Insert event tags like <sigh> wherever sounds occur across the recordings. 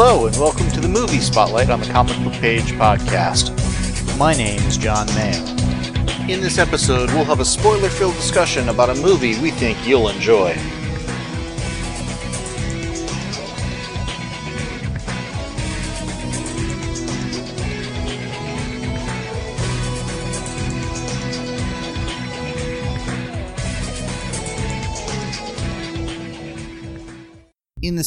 Hello, and welcome to the Movie Spotlight on the Comic Book Page podcast. My name is John Mayo. In this episode, we'll have a spoiler filled discussion about a movie we think you'll enjoy.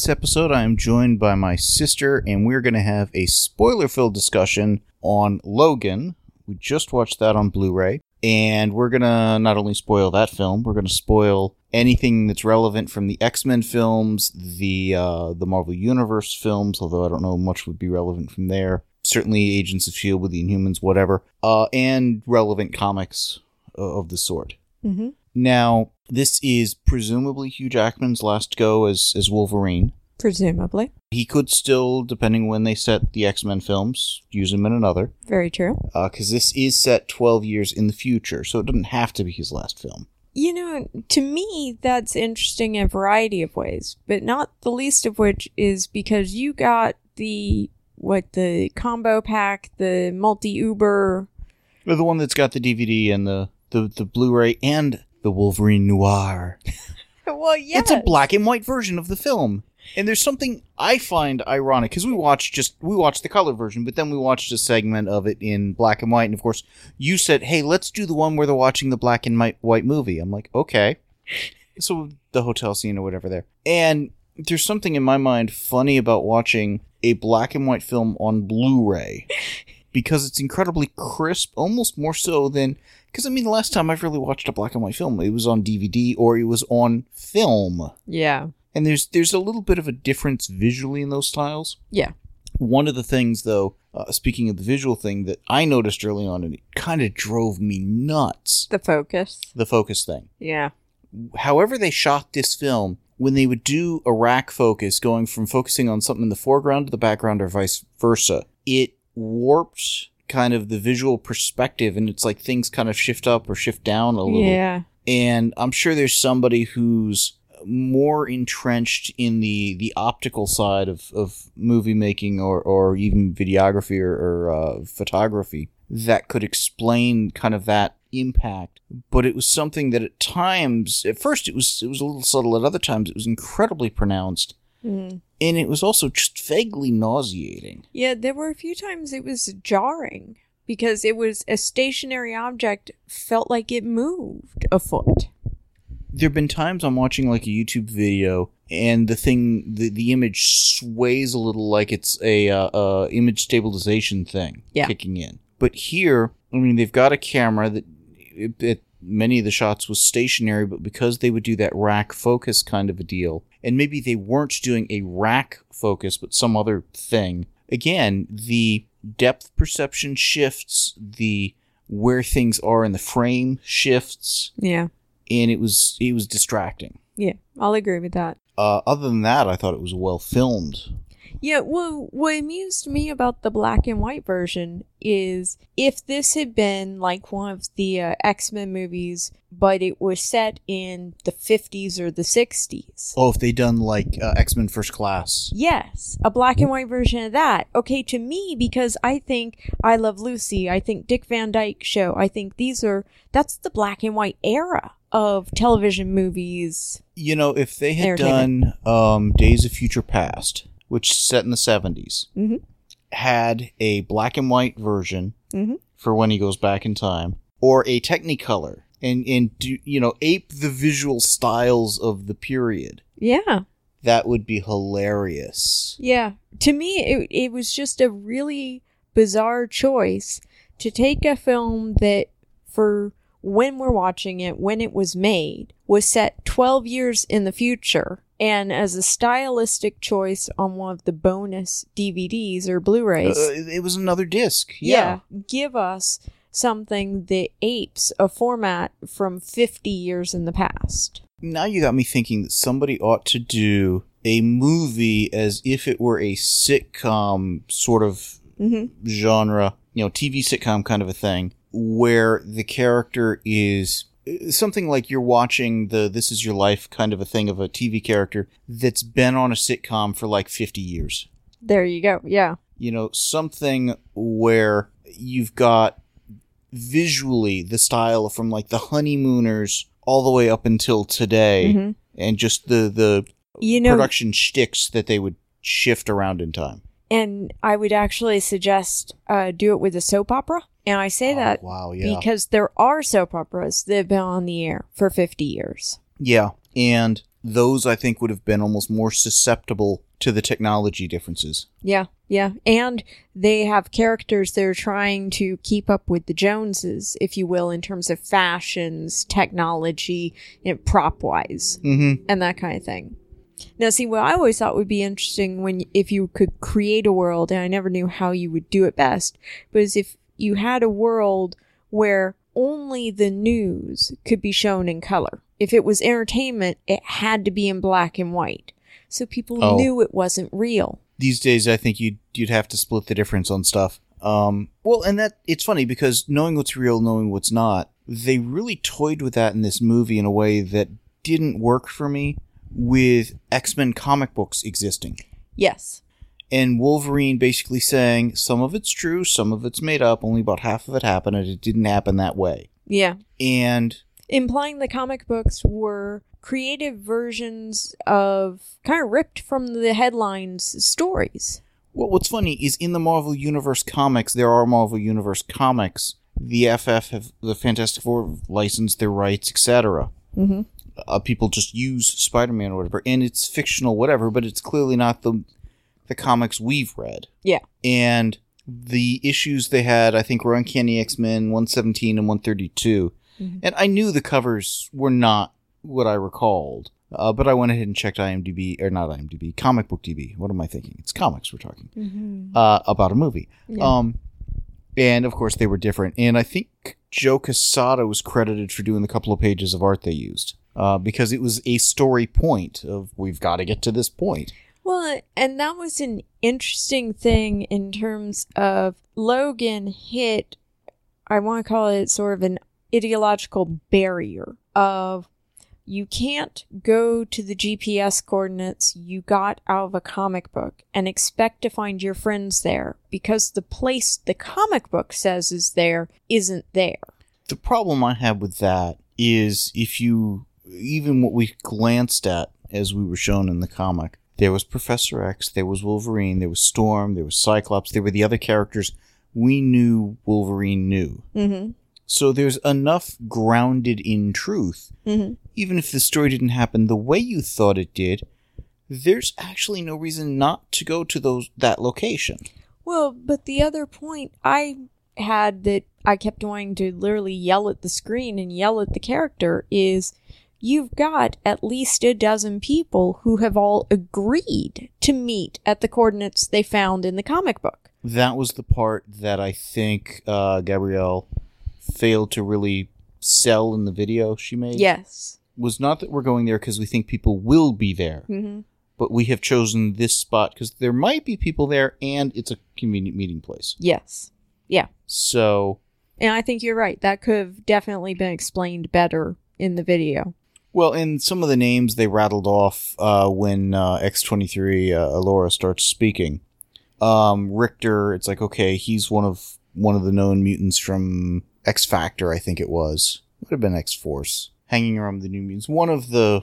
This episode, I am joined by my sister, and we're going to have a spoiler filled discussion on Logan. We just watched that on Blu ray, and we're going to not only spoil that film, we're going to spoil anything that's relevant from the X Men films, the, uh, the Marvel Universe films, although I don't know much would be relevant from there. Certainly, Agents of S.H.I.E.L.D. with the Inhumans, whatever, uh, and relevant comics of the sort. Mm-hmm. Now, this is presumably Hugh Jackman's last go as, as Wolverine. Presumably. He could still, depending when they set the X Men films, use him in another. Very true. Uh, because this is set 12 years in the future, so it doesn't have to be his last film. You know, to me, that's interesting in a variety of ways, but not the least of which is because you got the, what, the combo pack, the multi Uber. The one that's got the DVD and the, the, the Blu ray and the Wolverine Noir. <laughs> well, yeah. It's a black and white version of the film. And there's something I find ironic because we watched just we watched the color version, but then we watched a segment of it in black and white. And of course, you said, "Hey, let's do the one where they're watching the black and white movie." I'm like, "Okay." So the hotel scene or whatever there, and there's something in my mind funny about watching a black and white film on Blu-ray because it's incredibly crisp, almost more so than because I mean, the last time I've really watched a black and white film, it was on DVD or it was on film. Yeah. And there's there's a little bit of a difference visually in those styles. Yeah. One of the things, though, uh, speaking of the visual thing that I noticed early on, and it kind of drove me nuts. The focus. The focus thing. Yeah. However, they shot this film, when they would do a rack focus, going from focusing on something in the foreground to the background or vice versa, it warped kind of the visual perspective and it's like things kind of shift up or shift down a little. Yeah. And I'm sure there's somebody who's more entrenched in the the optical side of, of movie making or, or even videography or, or uh, photography that could explain kind of that impact but it was something that at times at first it was it was a little subtle at other times it was incredibly pronounced Mm. and it was also just vaguely nauseating Yeah, there were a few times it was jarring because it was a stationary object felt like it moved a foot. there have been times I'm watching like a YouTube video and the thing the, the image sways a little like it's a uh, uh, image stabilization thing Yeah. kicking in. But here, I mean, they've got a camera that it, it, many of the shots was stationary, but because they would do that rack focus kind of a deal, and maybe they weren't doing a rack focus but some other thing. Again, the depth perception shifts, the where things are in the frame shifts Yeah. and it was it was distracting. Yeah. I'll agree with that. Uh, other than that, I thought it was well filmed. Yeah, well, what amused me about the black and white version is if this had been like one of the uh, X Men movies, but it was set in the 50s or the 60s. Oh, if they done like uh, X Men First Class, Yes, a black and white version of that. Okay, to me, because I think I Love Lucy, I think Dick Van Dyke Show, I think these are, that's the black and white era of television movies. you know, if they had done um, Days of Future Past, which is set in the seventies, Mhm. had a black and white version Mhm. for when he goes back in time, or a Technicolor, and and do you know ape the visual styles of the period. Yeah. That would be hilarious. Yeah. To me, it, it was just a really bizarre choice to take a film that, for when we're watching it, when it was made, was set 12 years in the future. And as a stylistic choice on one of the bonus DVDs or Blu rays, Uh, it was another disc. yeah, give us something that apes a format from 50 years in the past. now you got me thinking that somebody ought to do a movie as if it were a sitcom sort of Mm-hmm. genre, you know, TV sitcom kind of a thing, where the character is something like you're watching the This Is Your Life kind of a thing of a TV character that's been on a sitcom for like 50 years. There you go. Yeah. You know, something where you've got visually the style from like the honeymooners all the way up until today, Mhm. and just the the You know, production shticks that they would shift around in time. and I would actually suggest uh, do it with a soap opera. And I say Oh, that wow, yeah, because there are soap operas that have been on the air for 50 years. yeah, and those I think would have been almost more susceptible to the technology differences. Yeah, yeah. And they have characters that are trying to keep up with the Joneses, if you will, in terms of fashions, technology, you know, prop wise, Mm-hmm. and that kind of thing. Now, see, what I always thought would be interesting when if you could create a world, and I never knew how you would do it best, but is if you had a world where only the news could be shown in color. If it was entertainment, it had to be in black and white. So people Oh. knew it wasn't real. these days I think you'd you'd have to split the difference on stuff. Um, well, and that it's funny because knowing what's real, knowing what's not, they really toyed with that in this movie in a way that didn't work for me with X Men comic books existing. Yes. And Wolverine basically saying some of it's true, some of it's made up, only about half of it happened, and it didn't happen that way. Yeah. And implying the comic books were creative versions of kind of ripped from the headlines stories. Well, what's funny is in the Marvel Universe comics, there are Marvel Universe comics. The FF have the Fantastic Four have licensed their rights, etc. Mm-hmm. Uh, people just use Spider-Man or whatever, and it's fictional, whatever. But it's clearly not the the comics we've read. Yeah. And the issues they had, I think, were Uncanny X-Men 117 and 132. Mhm. And I knew the covers were not what I recalled. Uh, but I went ahead and checked IMDb, or not IMDb, Comic Book DB. What am I thinking? It's comics we're talking Mm-hmm. uh, about a movie. Yeah. Um, and of course they were different. And I think Joe Quesada was credited for doing the couple of pages of art they used uh, because it was a story point of we've got to get to this point. Well, and that was an interesting thing in terms of Logan hit, I want to call it sort of an ideological barrier of you can't go to the GPS coordinates you got out of a comic book and expect to find your friends there because the place the comic book says is there isn't there. The problem I have with that is if you even what we glanced at as we were shown in the comic, there was Professor X, there was Wolverine, there was Storm, there was Cyclops, there were the other characters we knew Wolverine knew. Mm-hmm. So there's enough grounded in truth Mm-hmm. even if the story didn't happen the way you thought it did, there's actually no reason not to go to those that location. Well, but the other point I had that I kept wanting to literally yell at the screen and yell at the character is you've got at least a dozen people who have all agreed to meet at the coordinates they found in the comic book. That was the part that I think uh, Gabrielle failed to really sell in the video she made. Yes. Was not that we're going there because we think people will be there, Mm-hmm. but we have chosen this spot because there might be people there and it's a convenient meeting place. Yes. Yeah. So, And I think you're right. That could have definitely been explained better in the video. Well, in some of the names they rattled off uh, when uh, X23 uh, Alora starts speaking. Um, Rictor, it's like okay, he's one of one of the known mutants from X Factor, I think it was. Would have been X Force, hanging around the New Mutants. One of the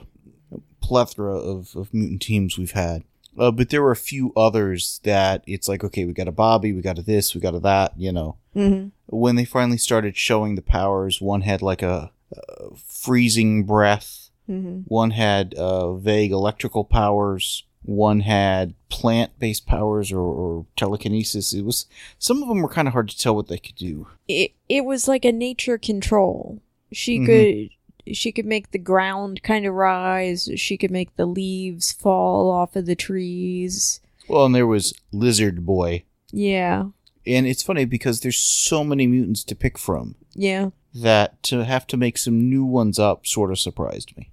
plethora of, of mutant teams we've had. Uh, but there were a few others that it's like okay, we got a Bobby, we got a this, we got a that, you know Mm-hmm. when they finally started showing the powers, one had like a, uh freezing breath, Mm-hmm. one had uh, vague electrical powers, one had plant-based powers or, or telekinesis. It was some of them were kind of hard to tell what they could do. it it was like a nature control. She Mhm. could she could make the ground kind of rise. She could make the leaves fall off of the trees. Well, and there was Lizard Boy, Yeah, and it's funny because there's so many mutants to pick from yeah. That to have to make some new ones up sort of surprised me.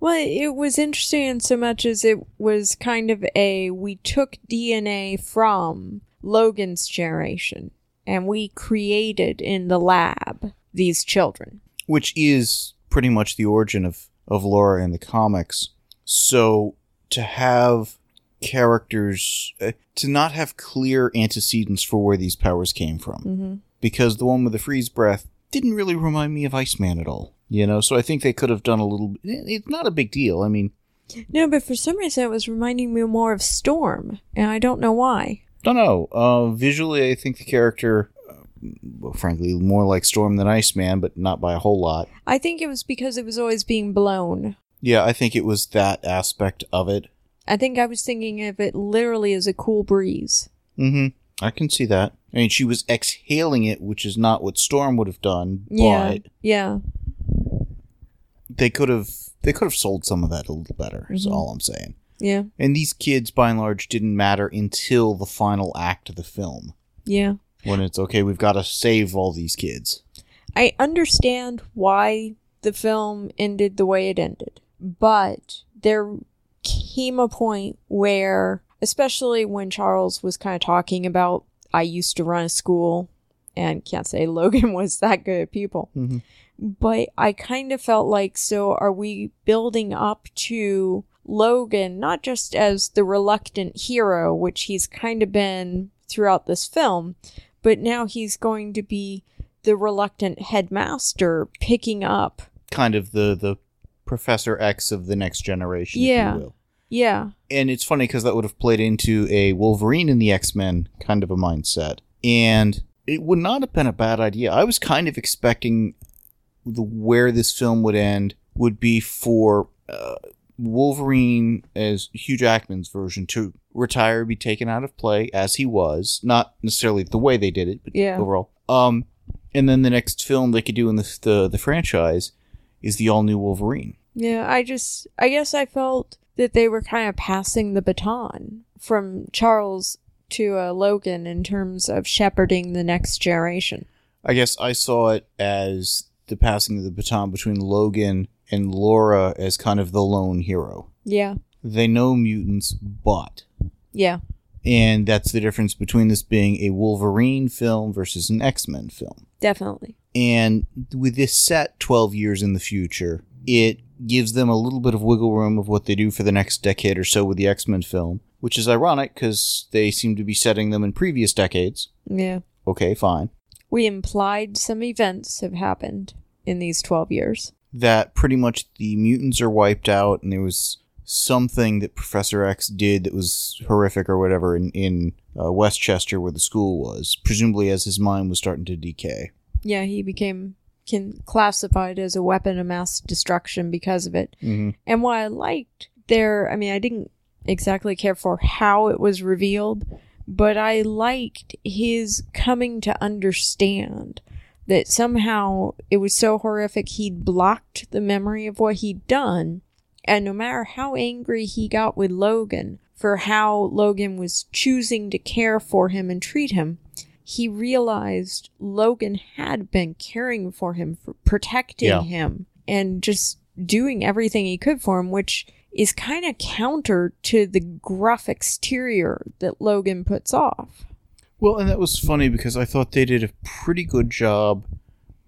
Well, it was interesting in so much as it was kind of a we took DNA from Logan's generation and we created in the lab these children. which is pretty much the origin of of Laura in the comics. So to have characters uh, to not have clear antecedents for where these powers came from. hmm Because the one with the freeze breath didn't really remind me of Iceman at all. You know, so I think they could have done a little. It's not a big deal. I mean, No, but for some reason it was reminding me more of Storm, and I don't know why. don't know. Uh, visually, I think the character, uh, well, frankly, more like Storm than Iceman, but not by a whole lot. I think it was because it was always being blown. Yeah, I think it was that aspect of it. I think I was thinking of it literally as a cool breeze. Mm-hmm. I can see that. I mean, she was exhaling it, which is not what Storm would have done. Yeah. But Yeah. they could have they could have sold some of that a little better. Is Mhm. all I'm saying. Yeah. And these kids, by and large, didn't matter until the final act of the film, Yeah. when it's okay. We've got to save all these kids. I understand why the film ended the way it ended, but there came a point where, especially when Charles was kind of talking about, I used to run a school, and can't say <laughs> Logan was that good at people, Mhm. but I kind of felt like, so are we building up to Logan not just as the reluctant hero, which he's kind of been throughout this film, but now he's going to be the reluctant headmaster picking up. Kind of the the Professor X of the next generation, Yeah. If you will. Yeah. And it's funny because that would have played into a Wolverine in the X Men kind of a mindset, and it would not have been a bad idea. I was kind of expecting the where this film would end would be for uh, Wolverine as Hugh Jackman's version to retire, be taken out of play as he was, not necessarily the way they did it, but Yeah. overall. Um, and then the next film they could do in the the, the franchise is the all new Wolverine. Yeah. I just, I guess I felt that they were kind of passing the baton from Charles to uh, Logan in terms of shepherding the next generation. I guess I saw it as the passing of the baton between Logan and Laura as kind of the lone hero. Yeah. They know mutants, but. Yeah. And that's the difference between this being a Wolverine film versus an X Men film. Definitely. And with this set 12 years in the future, it gives them a little bit of wiggle room of what they do for the next decade or so with the X Men film, which is ironic because they seem to be setting them in previous decades. Yeah. Okay, fine. We implied some events have happened in these 12 years. that pretty much the mutants are wiped out and there was something that Professor X did that was horrific or whatever in, in uh, Westchester where the school was, presumably as his mind was starting to decay. Yeah, he became can classified as a weapon of mass destruction because of it. Mm-hmm. And what I liked there, I mean, I didn't exactly care for how it was revealed, but I liked his coming to understand that somehow it was so horrific he'd blocked the memory of what he'd done. And no matter how angry he got with Logan for how Logan was choosing to care for him and treat him, he realized Logan had been caring for him, for protecting Yeah. him, and just doing everything he could for him, which is kind of counter to the gruff exterior that Logan puts off. Well, and that was funny because I thought they did a pretty good job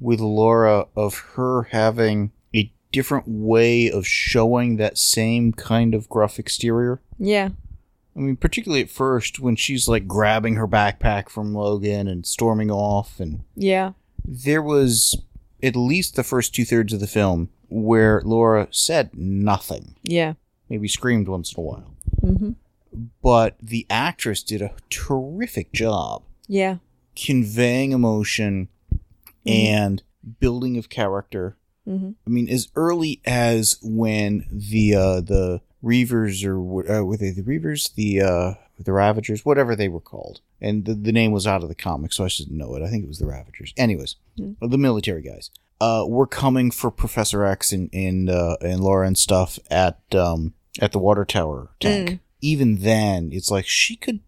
with Laura of her having a different way of showing that same kind of gruff exterior. Yeah. I mean, particularly at first when she's like grabbing her backpack from Logan and storming off, and Yeah. there was at least the first two thirds of the film where Laura said nothing, Yeah. maybe screamed once in a while. Mm-hmm. But the actress did a terrific job Yeah. conveying emotion and building of character. Mm-hmm. I mean, as early as when the uh, the Reavers or uh, were they the Reavers, the uh, the Ravagers, whatever they were called, and the, the name was out of the comic, so I should know it. I think it was the Ravagers. Anyways, Hmm. the military guys uh, were coming for Professor X and and uh, and Laura and stuff at um, at the water tower tank. Mm. Even then, it's like she could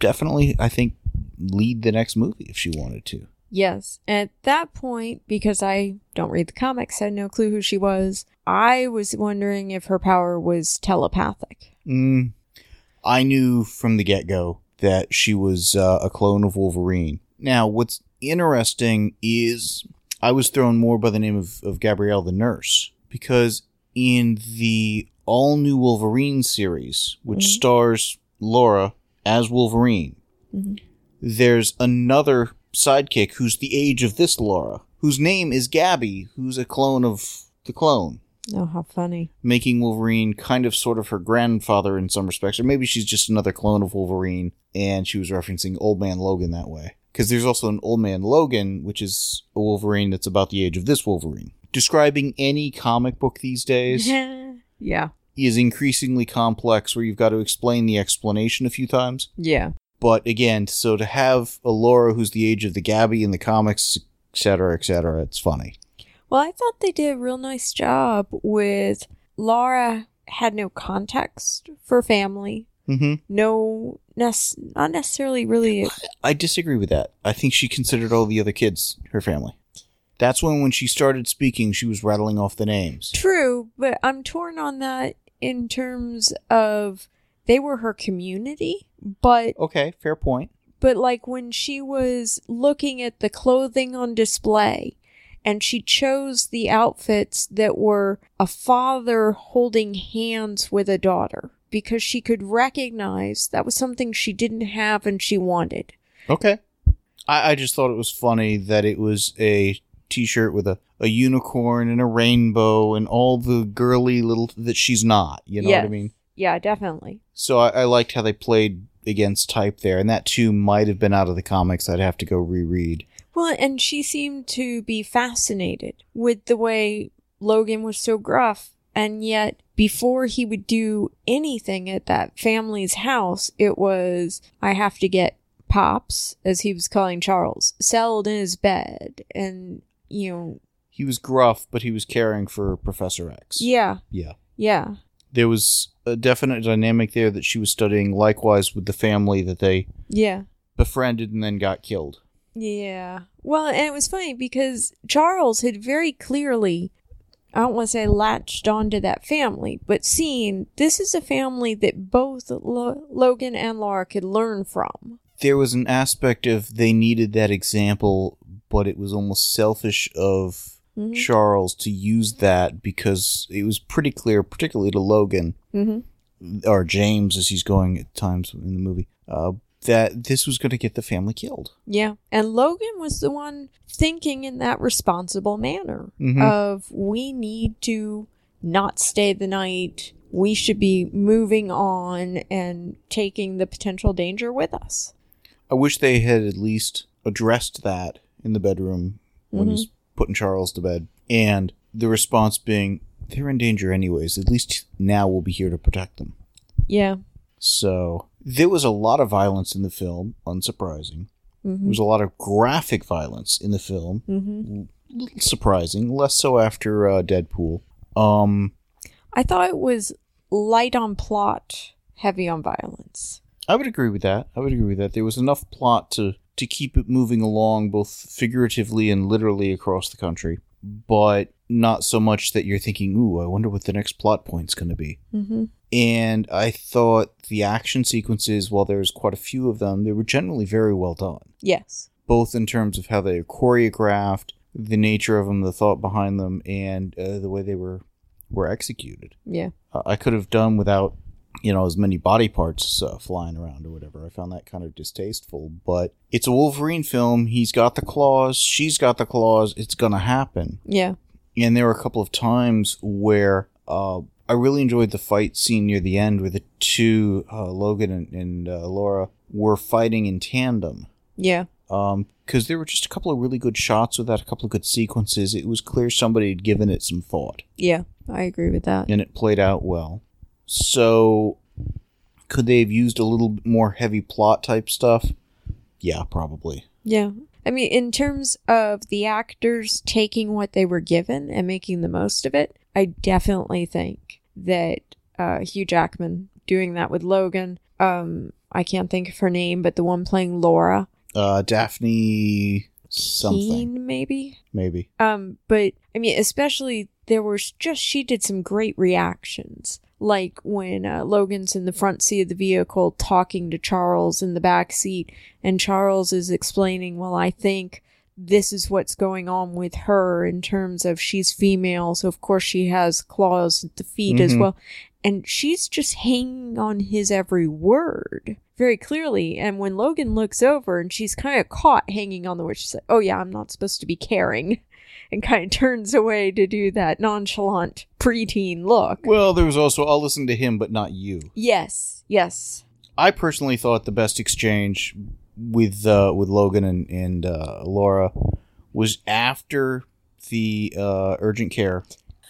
definitely, I think, lead the next movie if she wanted to. Yes. At that point, because I don't read the comics, I had no clue who she was, I was wondering if her power was telepathic. Mm, I knew from the get go that she was uh, a clone of Wolverine. Now, what's interesting is I was thrown more by the name of, of Gabrielle the nurse because in the all new Wolverine series, which Mhm. stars Laura as Wolverine. Mhm. There's another sidekick who's the age of this Laura, whose name is Gabby, who's a clone of the clone, Oh, how funny. making Wolverine kind of sort of her grandfather in some respects, or maybe she's just another clone of Wolverine, and she was referencing Old Man Logan that way. Because there's also an Old Man Logan, which is a Wolverine that's about the age of this Wolverine. Describing any comic book these days <laughs> yeah. is increasingly complex where you've got to explain the explanation a few times. Yeah. But again, so to have a Laura who's the age of the Gabby in the comics, etc., etc., it's funny. Well, I thought they did a real nice job with Laura had no context for family. hmm No, nec- not necessarily really. I disagree with that. I think she considered all the other kids her family. That's when, when she started speaking, she was rattling off the names. True, but I'm torn on that in terms of they were her community, but Okay, fair point. but like when she was looking at the clothing on display and she chose the outfits that were a father holding hands with a daughter because she could recognize that was something she didn't have and she wanted. Okay. I, I just thought it was funny that it was a t-shirt with a, a unicorn and a rainbow and all the girly little that she's not. You know what I mean? Yeah, definitely. So I, I liked how they played against type there, and that too might have been out of the comics. I'd have to go reread. Well, and she seemed to be fascinated with the way Logan was so gruff. And yet, before he would do anything at that family's house, it was, I have to get Pops, as he was calling Charles, settled in his bed. And, you know, He was gruff, but he was caring for Professor X. yeah, Yeah. yeah, There was a definite dynamic there that she was studying, likewise with the family that they yeah. befriended and then got killed. Yeah. Well, and it was funny because Charles had very clearly, I don't want to say latched onto that family, but seen this is a family that both Lo- Logan and Laura could learn from. There was an aspect of they needed that example, but it was almost selfish of Mhm. Charles to use that because it was pretty clear, particularly to Logan, Mm-hmm. or James as he's going at times in the movie, uh, that this was going to get the family killed. Yeah. And Logan was the one thinking in that responsible manner Mhm. of we need to not stay the night. We should be moving on and taking the potential danger with us. I wish they had at least addressed that in the bedroom when he's putting Charles to bed, and the response being, "They're in danger anyways. At least now we'll be here to protect them." Yeah. So there was a lot of violence in the film, unsurprising. There Mm-hmm. was a lot of graphic violence in the film, Mm-hmm. little surprising. Less so after uh, Deadpool. Um, I thought it was light on plot, heavy on violence. I would agree with that. I would agree with that. There was enough plot to to keep it moving along, both figuratively and literally across the country, but not so much that you're thinking, "Ooh, I wonder what the next plot point's going to be." Mm-hmm. And I thought the action sequences, while there was quite a few of them, they were generally very well done. Yes. both in terms of how they were choreographed, the nature of them, the thought behind them, and uh, the way they were were executed. Yeah. Uh, I could have done without, you know, as many body parts uh, flying around or whatever. I found that kind of distasteful. But it's a Wolverine film. He's got the claws. She's got the claws. It's gonna happen. Yeah. And there were a couple of times where uh, I really enjoyed the fight scene near the end where the two, uh, Logan and, and uh, Laura, were fighting in tandem Yeah. um because there were just a couple of really good shots with that a couple of good sequences it was clear somebody had given it some thought Yeah. I agree with that. and it played out well so could they have used a little more heavy plot type stuff yeah probably Yeah. I mean, in terms of the actors taking what they were given and making the most of it, I definitely think that uh, Hugh Jackman doing that with Logan, um, I can't think of her name, but the one playing Laura, uh Dafne something Keen, maybe. maybe Um, but I mean, especially there was just she did some great reactions, like when uh, Logan's in the front seat of the vehicle talking to Charles in the back seat, and Charles is explaining, "Well, I think." This is what's going on with her in terms of she's female, so of course she has claws at the feet as Mhm. well. and she's just hanging on his every word very clearly. And when Logan looks over and she's kind of caught hanging on the word, she's like, "Oh yeah, I'm not supposed to be caring," <laughs> and kind of turns away to do that nonchalant preteen look. Well, there was also I'll listen to him, but not you. Yes, yes, I personally thought the best exchange with uh, with Logan and and uh, Laura was after the uh, urgent care.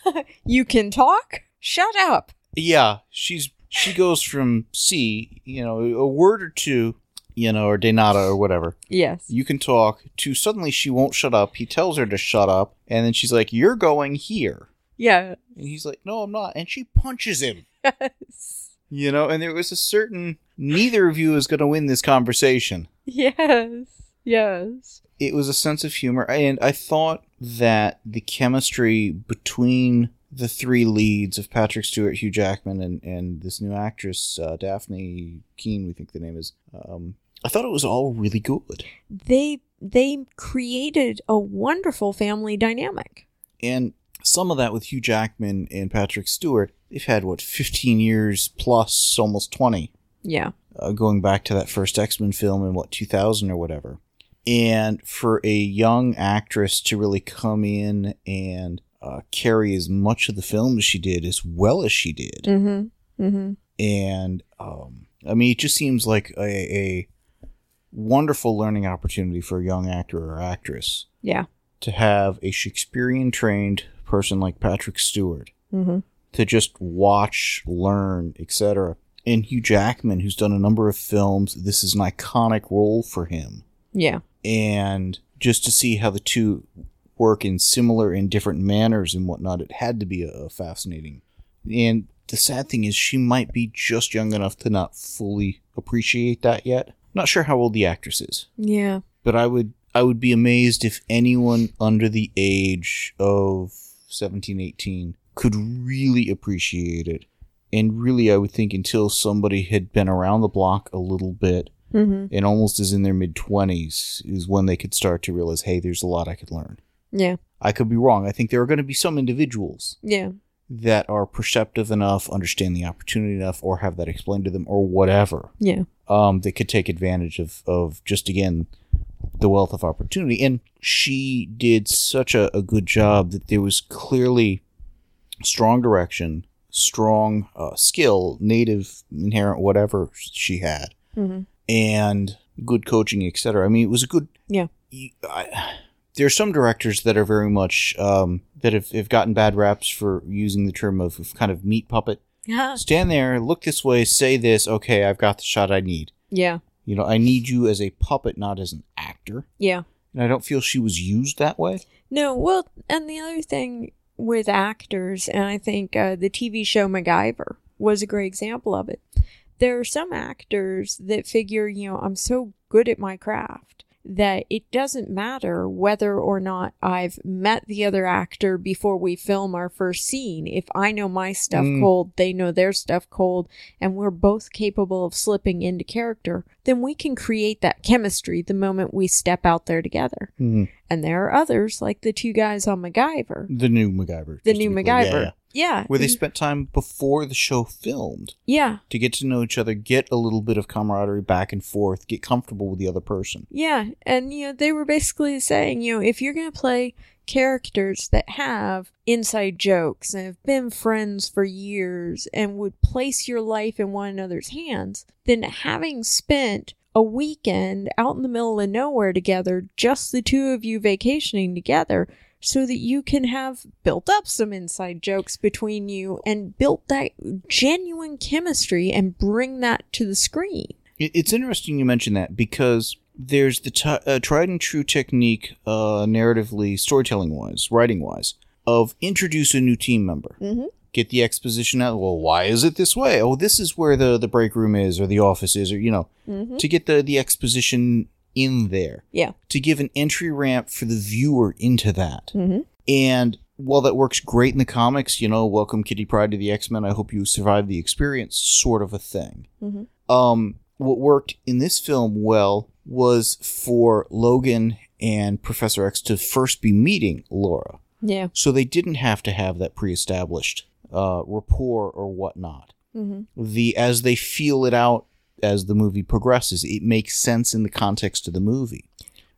<laughs> you can talk. Shut up. Yeah, she's she goes from C, you know, a word or two, you know, or denada or whatever. Yes. You can talk to suddenly she won't shut up. He tells her to shut up, and then she's like, "You're going here," Yeah. and he's like, "No, I'm not," and she punches him. Yes. You know, and there was a certain neither of you is going to win this conversation. <laughs> Yes. Yes. It was a sense of humor, and I thought that the chemistry between the three leads of Patrick Stewart, Hugh Jackman, and, and this new actress, uh, Dafne Keen, we think the name is, um, I thought it was all really good. They they created a wonderful family dynamic. And some of that with Hugh Jackman and Patrick Stewart, they've had, what, 15 years plus, almost 20. Yeah. Uh, going back to that first X Men film in what 2000 or whatever. And for a young actress to really come in and uh, carry as much of the film as she did, as well as she did, Mm-hmm. Mm-hmm. and um, I mean, it just seems like a, a wonderful learning opportunity for a young actor or actress Yeah. to have a Shakespearean trained person like Patrick Stewart Mm-hmm. to just watch, learn, etc. And Hugh Jackman, who's done a number of films, this is an iconic role for him. Yeah. And just to see how the two work in similar and different manners and whatnot, it had to be a, a fascinating. And the sad thing is, she might be just young enough to not fully appreciate that yet. Not sure how old the actress is, Yeah. but I would I would be amazed if anyone under the age of 17, 18 could really appreciate it. And really, I would think until somebody had been around the block a little bit Mm-hmm. and almost is in their mid 20s is when they could start to realize, hey, there's a lot I could learn. Yeah. I could be wrong. I think there are going to be some individuals Yeah. that are perceptive enough, understand the opportunity enough, or have that explained to them, or whatever, Yeah. um, that could take advantage of, of just, again, the wealth of opportunity. And she did such a, a good job that there was clearly strong direction, strong uh, skill, native, inherent, whatever she had Mm-hmm. and good coaching, etc. I mean, it was a good. Yeah. I, there are some directors that are very much um, that have, have gotten bad raps for using the term of, of kind of meat puppet. Yeah. Stand there, look this way, say this. Okay, I've got the shot I need. Yeah. You know, I need you as a puppet, not as an actor. Yeah. And I don't feel she was used that way. No, well, and the other thing with actors, and I think uh, the TV show MacGyver was a great example of it. There are some actors that figure, you know, I'm so good at my craft that it doesn't matter whether or not I've met the other actor before we film our first scene. If I know my stuff Mm. cold, they know their stuff cold, and we're both capable of slipping into character, then we can create that chemistry the moment we step out there together. Mhm. And there are others, like the two guys on MacGyver, The new MacGyver. the new clear. Yeah, MacGyver. yeah. Yeah. Where they spent time before the show filmed yeah. to get to know each other, get a little bit of camaraderie back and forth, get comfortable with the other person. Yeah. And, you know, they were basically saying, you know, if you're going to play characters that have inside jokes and have been friends for years and would place your life in one another's hands, then having spent a weekend out in the middle of nowhere together, just the two of you vacationing together, so that you can have built up some inside jokes between you and built that genuine chemistry and bring that to the screen. It's interesting you mention that because there's the t- uh, tried and true technique, uh, narratively, storytelling wise, writing wise, of introduce a new team member. Mm-hmm. Get the exposition out. Well, why is it this way? Oh, this is where the, the break room is, or the office is, or you know, Mm-hmm. to get the the exposition in there. Yeah. To give an entry ramp for the viewer into that. Mm-hmm. And while that works great in the comics, you know, welcome Kitty Pryde to the X Men. I hope you survive the experience, sort of a thing. Mhm. Um, what worked in this film well was for Logan and Professor X to first be meeting Laura, Yeah. so they didn't have to have that pre-established uh, rapport or whatnot. hmm The as they feel it out as the movie progresses, it makes sense in the context of the movie.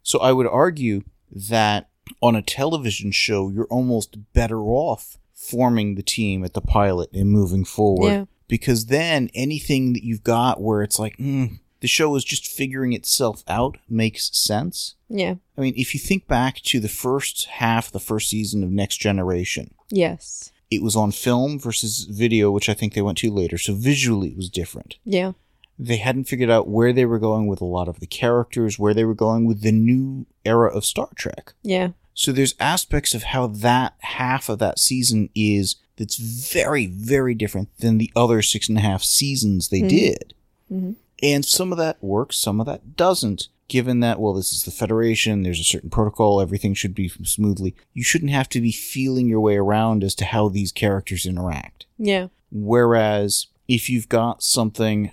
So I would argue that on a television show, you're almost better off forming the team at the pilot and moving forward Yeah. because then anything that you've got where it's like mm, the show is just figuring itself out makes sense. Yeah. I mean, if you think back to the first half, the first season of Next Generation, Yes. it was on film versus video, which I think they went to later. So visually, it was different. Yeah. They hadn't figured out where they were going with a lot of the characters, where they were going with the new era of Star Trek. Yeah. So there's aspects of how that half of that season is that's very, very different than the other six and a half seasons they Mhm. did. Mhm. And some of that works, some of that doesn't. Given that, well, this is the Federation, there's a certain protocol, everything should be smoothly. You shouldn't have to be feeling your way around as to how these characters interact. Yeah. Whereas if you've got something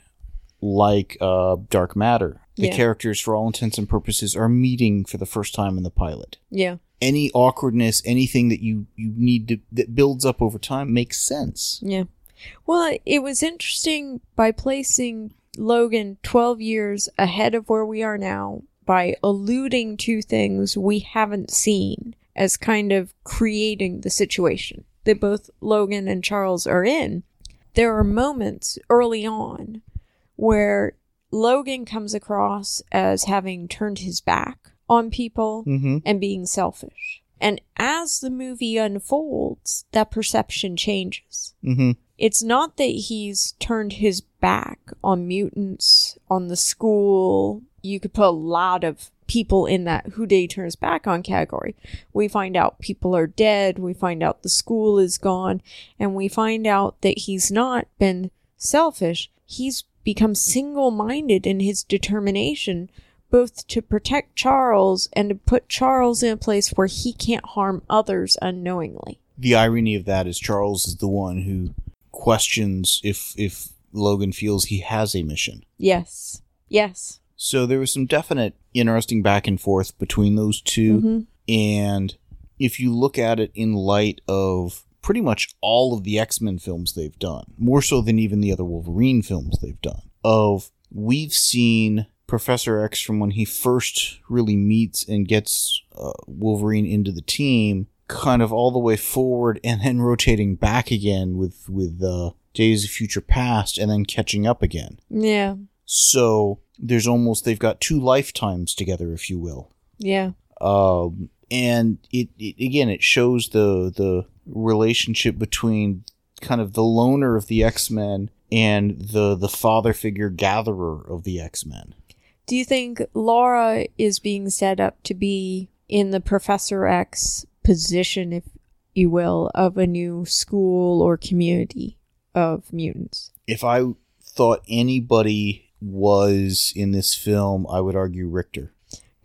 like uh, Dark Matter, the Yeah. characters, for all intents and purposes, are meeting for the first time in the pilot Yeah. any awkwardness, anything that you you need to that builds up over time makes sense. Yeah. Well, it was interesting by placing Logan 12 years ahead of where we are now by alluding to things we haven't seen as kind of creating the situation that both Logan and Charles are in. There are moments early on where Logan comes across as having turned his back on people Mm-hmm. and being selfish. And as the movie unfolds, that perception changes. Mm-hmm. It's not that he's turned his back on mutants, on the school. You could put a lot of people in that who day turns back on category. We find out people are dead. We find out the school is gone. And we find out that he's not been selfish. He's become single minded in his determination, both to protect Charles and to put Charles in a place where he can't harm others unknowingly. The irony of that is Charles is the one who questions if if Logan feels he has a mission. Yes. Yes. So there was some definite interesting back and forth between those 2 Mhm. and if you look at it in light of pretty much all of the X-Men films they've done, more so than even the other Wolverine films they've done, of we've seen Professor X from when he first really meets and gets uh, Wolverine into the team, kind of all the way forward and then rotating back again with with uh, Days of Future Past and then catching up again. Yeah. So there's almost they've got two lifetimes together, if you will. Yeah. Um, and it, it again it shows the the relationship between kind of the loner of the X Men and the the father figure gatherer of the X Men. Do you think Laura is being set up to be in the Professor X position, if you will, of a new school or community of mutants? If I thought anybody was in this film, I would argue Rictor.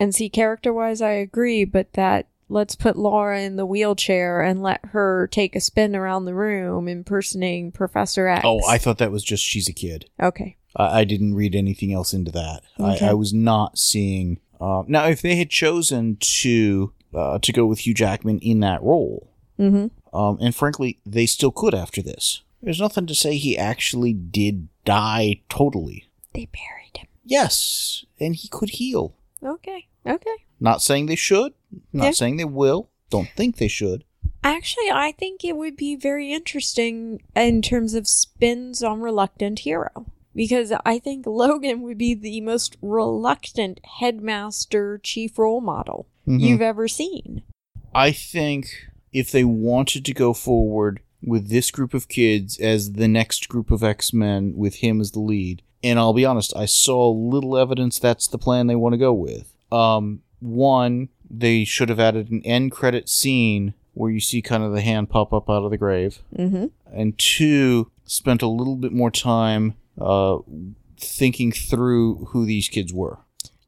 And see, character wise, I agree, but that let's put Laura in the wheelchair and let her take a spin around the room impersonating Professor X. Oh, I thought that was just she's a kid. Okay. I, I didn't read anything else into that. Okay. I, I was not seeing. Uh, now, if they had chosen to uh, to go with Hugh Jackman in that role, Mm hmm. um, and frankly, they still could after this. There's nothing to say he actually did die totally. They buried him. Yes, and he could heal. Okay. Okay. Not saying they should. Not Yeah. saying they will. Don't think they should. Actually, I think it would be very interesting in terms of spins on reluctant hero. Because I think Logan would be the most reluctant headmaster chief role model Mhm. you've ever seen. I think if they wanted to go forward with this group of kids as the next group of X Men with him as the lead, and I'll be honest, I saw little evidence that's the plan they want to go with. Um, one, they should have added an end credit scene where you see kind of the hand pop up out of the grave, Mm-hmm. and two, spent a little bit more time uh, thinking through who these kids were.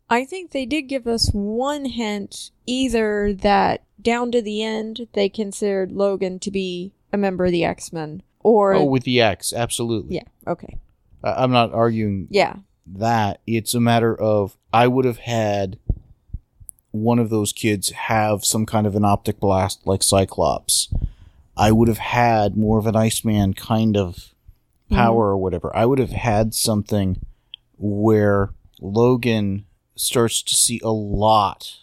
I think they did give us one hint either that down to the end they considered Logan to be a member of the X Men, or. Oh, with the X, absolutely. yeah, okay. I- I'm not arguing Yeah. that. It's a matter of I would have had one of those kids have some kind of an optic blast like Cyclops. I would have had more of an Iceman kind of mm-hmm. power or whatever. I would have had something where Logan starts to see a lot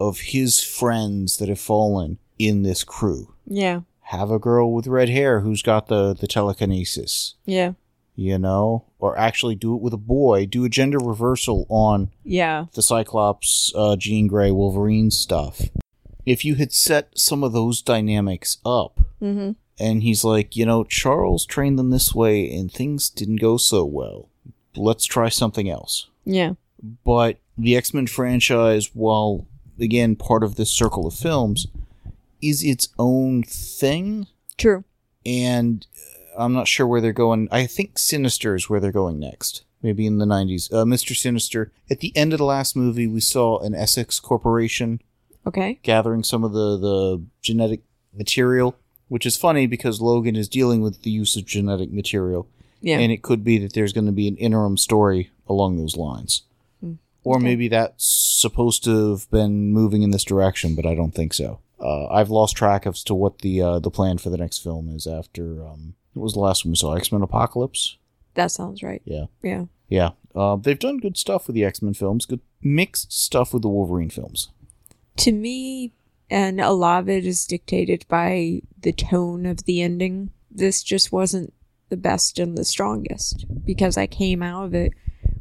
of his friends that have fallen in this crew. Yeah. Have a girl with red hair who's got the, the telekinesis, Yeah. You know? Or actually do it with a boy, do a gender reversal on Yeah. the Cyclops, uh, Jean Grey, Wolverine stuff. If you had set some of those dynamics up, Mm-hmm. and he's like, you know, Charles trained them this way and things didn't go so well. Let's try something else. Yeah. But the X Men franchise, while again part of this circle of films, is its own thing. True. And I'm not sure where they're going. I think Sinister is where they're going next. Maybe in the 90s. Uh, Mr. Sinister. At the end of the last movie, we saw an Essex corporation Okay. gathering some of the, the genetic material, which is funny because Logan is dealing with the use of genetic material. Yeah. And it could be that there's going to be an interim story along those lines. Hmm. Or Okay. maybe that's supposed to have been moving in this direction, but I don't think so. Uh, I've lost track as to what the uh, the plan for the next film is after. Um, what was the last one we saw? X Men Apocalypse? that sounds right. Yeah. Yeah. Yeah. Uh, they've done good stuff with the X Men films, good mixed stuff with the Wolverine films. To me, and a lot of it is dictated by the tone of the ending. This just wasn't the best and the strongest because I came out of it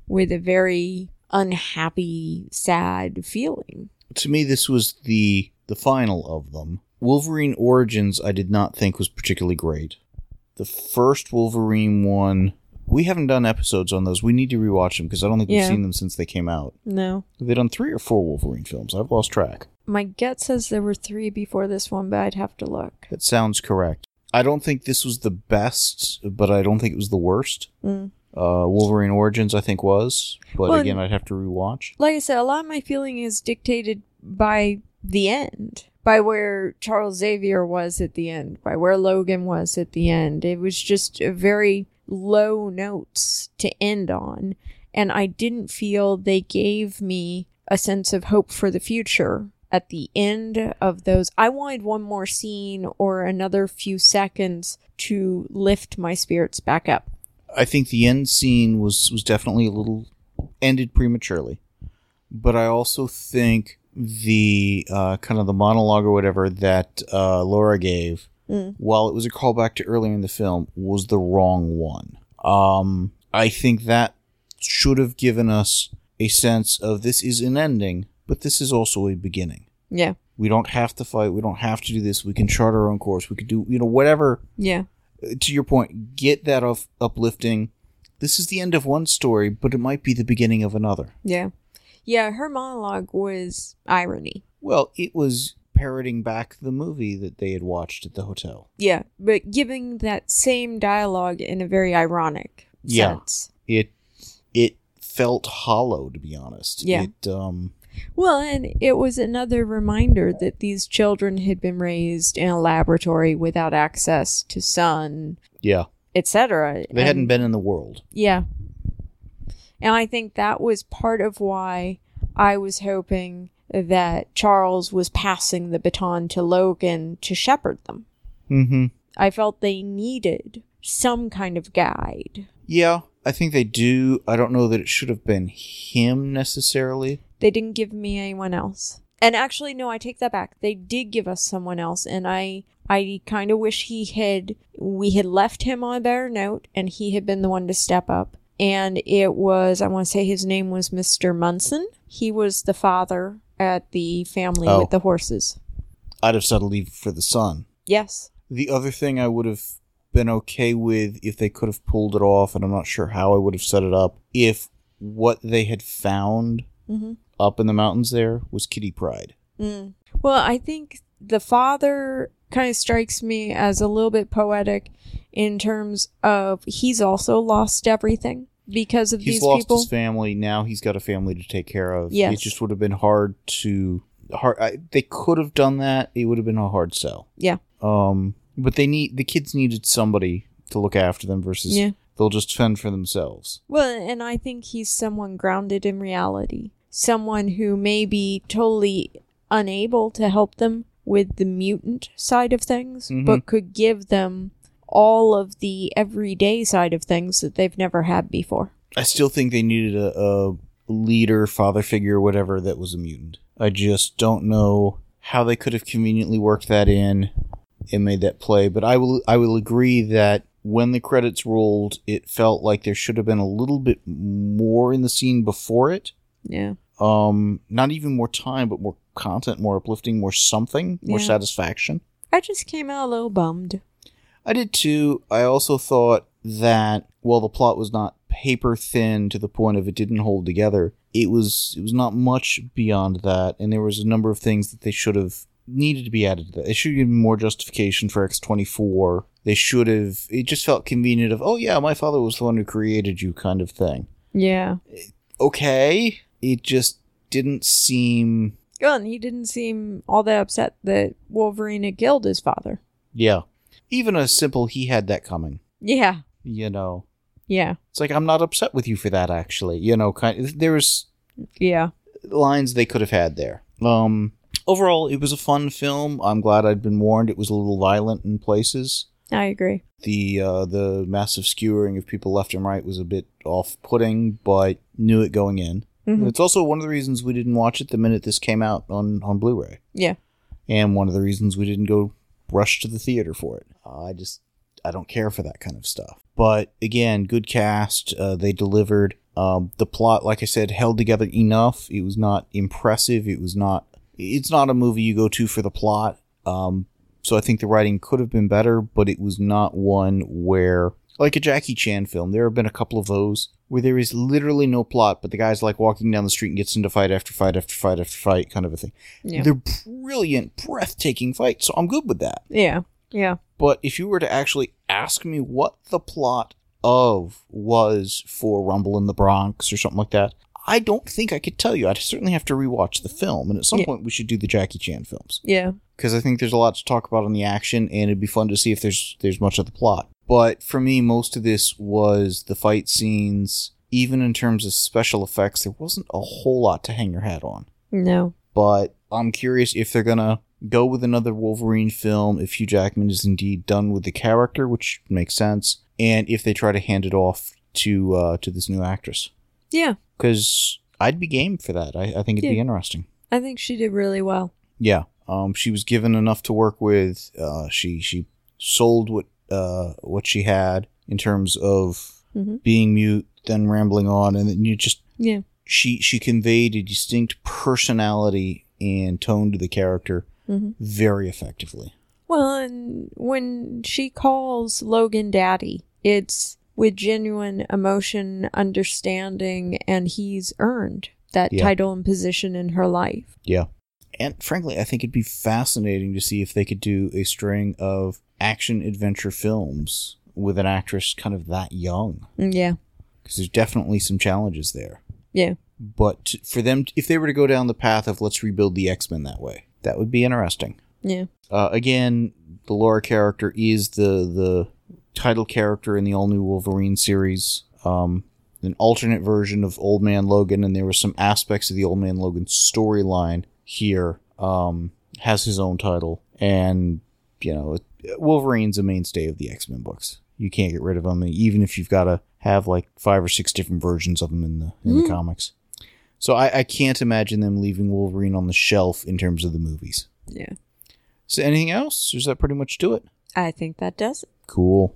with a very unhappy, sad feeling. to me this was the the final of them wolverine origins i did not think was particularly great the first wolverine one we haven't done episodes on those we need to rewatch them because i don't think we've Yeah. seen them since they came out No. have they done three or four wolverine films i've lost track My gut says there were three before this one, but I'd have to look. that sounds correct i don't think this was the best but i don't think it was the worst Mm. uh, wolverine origins i think was but Well, again i'd have to rewatch Like I said, a lot of my feeling is dictated by the end, by where Charles Xavier was at the end, by where Logan was at the end. It was just very low notes to end on, and I didn't feel they gave me a sense of hope for the future. At the end of those, I wanted one more scene or another few seconds to lift my spirits back up. I think the end scene was was definitely a little ended prematurely, but I also think the uh, kind of the monologue or whatever that uh, Laura gave, Mm. while it was a callback to earlier in the film, was the wrong one. Um, I think that should have given us a sense of this is an ending, but this is also a beginning. Yeah, We don't have to fight. We don't have to do this. We can chart our own course. We could do, you know, whatever yeah, to your point, get that off uplifting. This is the end of one story, but it might be the beginning of another. yeah. Yeah, her monologue was irony. Well, it was parroting back the movie that they had watched at the hotel. Yeah, but giving that same dialogue in a very ironic Yeah. sense. It it felt hollow, to be honest. Yeah. It um Well, and it was another reminder that these children had been raised in a laboratory without access to sun, yeah. etc. They hadn't been in the world. Yeah. And I think that was part of why I was hoping that Charles was passing the baton to Logan to shepherd them. Mm-hmm. I felt they needed some kind of guide. Yeah, I think they do. I don't know that it should have been him necessarily. They didn't give me anyone else. And actually no, I take that back. They did give us someone else and I I kind of wish he had we had left him on a better note and he had been the one to step up. And it was I want to say his name was Mr. Munson. He was the father at the family Oh. with the horses. I'd have settled leave for the son. Yes. The other thing I would have been okay with if they could have pulled it off, and I'm not sure how I would have set it up, if what they had found Mhm. up in the mountains there was Kitty Pryde. Mm. Well, I think the father kind of strikes me as a little bit poetic in terms of he's also lost everything because of He's these lost people. his family. Now he's got a family to take care of. Yes. It just would have been hard to hard. I, they could have done that. It would have been a hard sell. Yeah. Um, but they need the kids needed somebody to look after them versus Yeah. they'll just fend for themselves. Well, and I think he's someone grounded in reality, someone who may be totally unable to help them with the mutant side of things, Mhm. but could give them all of the everyday side of things that they've never had before. I still think they needed a, a leader, father figure, whatever that was a mutant. I just don't know how they could have conveniently worked that in and made that play. But I will I will agree that when the credits rolled, it felt like there should have been a little bit more in the scene before it. Yeah. Um, not even more time, but more content, more uplifting, more something, more satisfaction. I just came out a little bummed. I did too. I also thought that while the plot was not paper thin to the point of it didn't hold together, it was it was not much beyond that, and there was a number of things that they should have needed to be added to that. They should have given more justification for X twenty four. They should have. It just felt convenient of oh yeah, my father was the one who created you kind of thing. Yeah. Okay, it just didn't seem Well, and he didn't seem all that upset that Wolverine had killed his father. yeah. Even a simple he had that coming. Yeah. You know, Yeah. it's like I'm not upset with you for that. Actually, you know, kind. There was Yeah. lines they could have had there. Um, overall, it was a fun film. I'm glad I'd been warned. It was a little violent in places. I agree. The uh, the massive skewering of people left and right was a bit off-putting, but knew it going in. Mhm. It's also one of the reasons we didn't watch it the minute this came out on on Blu-ray, Yeah. and one of the reasons we didn't go rush to the theater for it. Uh, I just I don't care for that kind of stuff. But again, good cast. Uh, they delivered. Um, the plot, like I said, held together enough. It was not impressive. It was not. It's not a movie you go to for the plot. Um, so I think the writing could have been better, but it was not one where, like a Jackie Chan film, there have been a couple of those where there is literally no plot, but the guy's like walking down the street and gets into fight after fight after fight after fight, kind of a thing. Yeah. They're brilliant, breathtaking fights, so I'm good with that. Yeah. Yeah. But if you were to actually ask me what the plot of was for Rumble in the Bronx or something like that, I don't think I could tell you. I'd certainly have to rewatch the film, and at some Yeah. point we should do the Jackie Chan films Yeah. because I think there's a lot to talk about on the action, and it'd be fun to see if there's there's much of the plot. But for me, most of this was the fight scenes. Even in terms of special effects, there wasn't a whole lot to hang your hat on No. but I'm curious if they're gonna go with another Wolverine film if Hugh Jackman is indeed done with the character, which makes sense, and if they try to hand it off to uh, to this new actress, Yeah. because I'd be game for that. I, I think it'd be interesting. I think she did really well. Yeah, um, she was given enough to work with. Uh, she she sold what uh what she had in terms of Mhm. being mute, then rambling on, and then you just Yeah. she she conveyed a distinct personality and tone to the character Mhm. very effectively. Well, and when she calls Logan daddy, it's with genuine emotion, understanding, and he's earned that Yeah. title and position in her life. Yeah. And frankly, I think it'd be fascinating to see if they could do a string of action adventure films with an actress kind of that young Mm, Yeah. because there's definitely some challenges there. Yeah. But for them, if they were to go down the path of let's rebuild the X Men that way, that would be interesting. Yeah. Uh, again, the Laura character is the the title character in the all new Wolverine series. Um, an alternate version of Old Man Logan, and there were some aspects of the Old Man Logan storyline here. Um, has his own title, and you know, Wolverine's a mainstay of the X Men books. You can't get rid of him, even if you've got to have like five or six different versions of him in the in the Mhm. comics. So I, I can't imagine them leaving Wolverine on the shelf in terms of the movies. Yeah. So anything else? Does that pretty much do it? I think that does it. Cool.